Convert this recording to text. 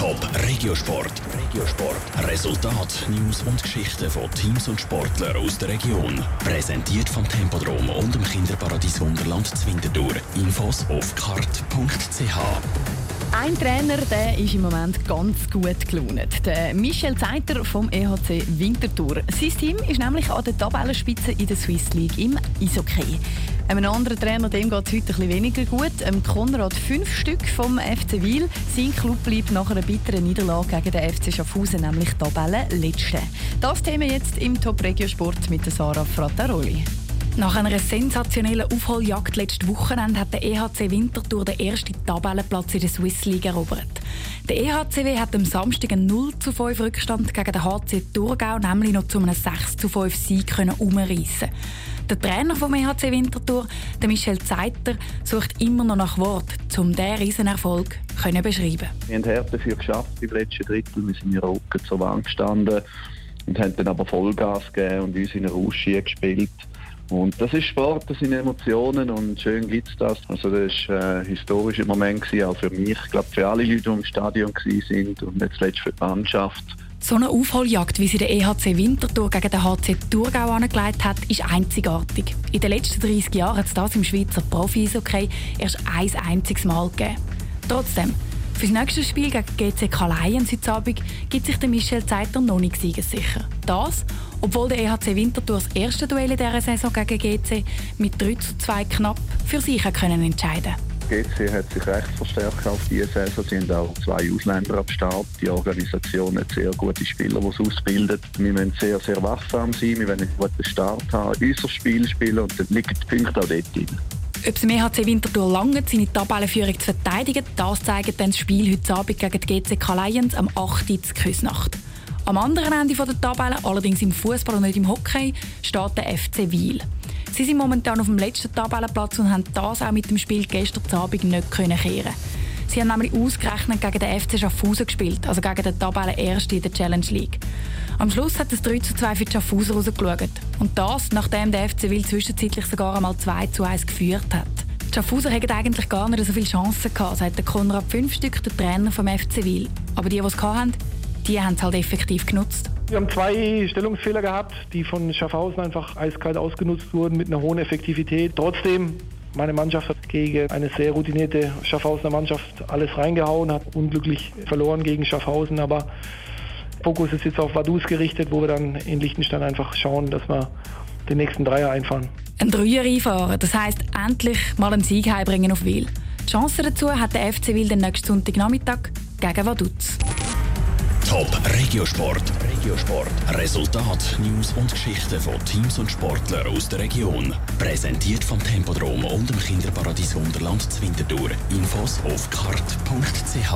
Top Regiosport. Regiosport. Resultat, News und Geschichten von Teams und Sportlern aus der Region. Präsentiert vom Tempodrom und dem Kinderparadies Wunderland Zwintertour. Infos auf kart.ch. Ein Trainer der ist im Moment ganz gut gelaunt. Der Michel Zeiter vom EHC Winterthur. Sein Team ist nämlich an der Tabellenspitze in der Swiss League im Eishockey. Einem anderen Trainer geht es heute bisschen weniger gut. Ähm, Konrad fünf Stück vom FC Wiel. Sein Club bleibt nach einer bitteren Niederlage gegen den FC Schaffhausen nämlich Tabellenletzte. Das Thema jetzt im Top Regio Sport mit Sarah Frattaroli. Nach einer sensationellen Aufholjagd letztes Wochenende hat der EHC Winterthur den ersten Tabellenplatz in der Swiss League erobert. Der EHCW hat am Samstag einen 0 zu 5 Rückstand gegen den HC Thurgau nämlich noch zu einem 6 zu 5 Sieg umreißen Der Trainer vom EHC Winterthur, der Michel Zeiter, sucht immer noch nach Wort, um diesen Riesenerfolg zu beschreiben. Wir haben hart dafür geschafft im letzten Drittel. Wir sind in Rücken zur Wand gestanden und haben dann aber Vollgas gegeben und uns in eine Rausch gespielt. Und das ist Sport, das sind Emotionen und schön gibt es das. Also das war ein historischer Moment, gewesen, auch für mich, ich glaube für alle Leute, die im Stadion waren und nicht zuletzt für die Mannschaft. So eine Aufholjagd, wie sie der EHC Winterthur gegen den HC Thurgau angelegt hat, ist einzigartig. In den letzten 30 Jahren hat es das im Schweizer Profi-Eishockey erst ein einziges Mal gegeben. Trotzdem, für das nächste Spiel gegen GCK Lions heute Abend gibt sich der Michel Zeiter noch nicht sicher. Das, obwohl der EHC Winterthur das erste Duell in dieser Saison gegen GC mit 3 zu 2 knapp für sich können entscheiden GC hat sich recht verstärkt auf diese Saison. Sie haben auch zwei Ausländer am Start. Die Organisation hat sehr gute Spieler, die sie ausbildet. Wir müssen sehr, sehr wachsam sein. Wir wollen einen guten Start haben, unser Spiel spielen und dann liegen die Punkte auch dort drin. Ob es im EHC Winterthur lange seine Tabellenführung zu verteidigen, das zeigt dann das Spiel heute Abend gegen die GCK Lions am 8. Uhr. Am anderen Ende der Tabelle, allerdings im Fußball und nicht im Hockey, steht der FC Wiel. Sie sind momentan auf dem letzten Tabellenplatz und haben das auch mit dem Spiel gestern Abend nicht können kehren. Sie haben nämlich ausgerechnet gegen den FC Schaffhausen gespielt, also gegen den Tabellenersten in der Challenge League. Am Schluss hat es 3 zu 2 für die Schaffhauser rausgeschaut. Und das, nachdem der FC Wiel zwischenzeitlich sogar einmal 2 zu 1 geführt hat. Die Schaffhauser hatten eigentlich gar nicht so viele Chancen gehabt, sagt der Konrad Fünfstück, der Trainer vom FC Wiel. Aber die, die es hatten, die haben es halt effektiv genutzt. Wir haben zwei Stellungsfehler gehabt, die von Schaffhausen einfach eiskalt ausgenutzt wurden mit einer hohen Effektivität. Trotzdem meine Mannschaft hat gegen eine sehr routinierte Schaffhausener Mannschaft alles reingehauen, hat unglücklich verloren gegen Schaffhausen, aber Fokus ist jetzt auf Vaduz gerichtet, wo wir dann in Liechtenstein einfach schauen, dass wir den nächsten Dreier einfahren. Ein Dreier einfahren, das heisst endlich mal einen Sieg heimbringen auf Wil. Die Chance dazu hat der FC Wil den nächsten Sonntagnachmittag gegen Vaduz. Top Regiosport. Regiosport. Resultat, News und Geschichten von Teams und Sportlern aus der Region. Präsentiert vom Tempodrom und dem Kinderparadies Wunderland Zwintertour. Infos auf kart.ch.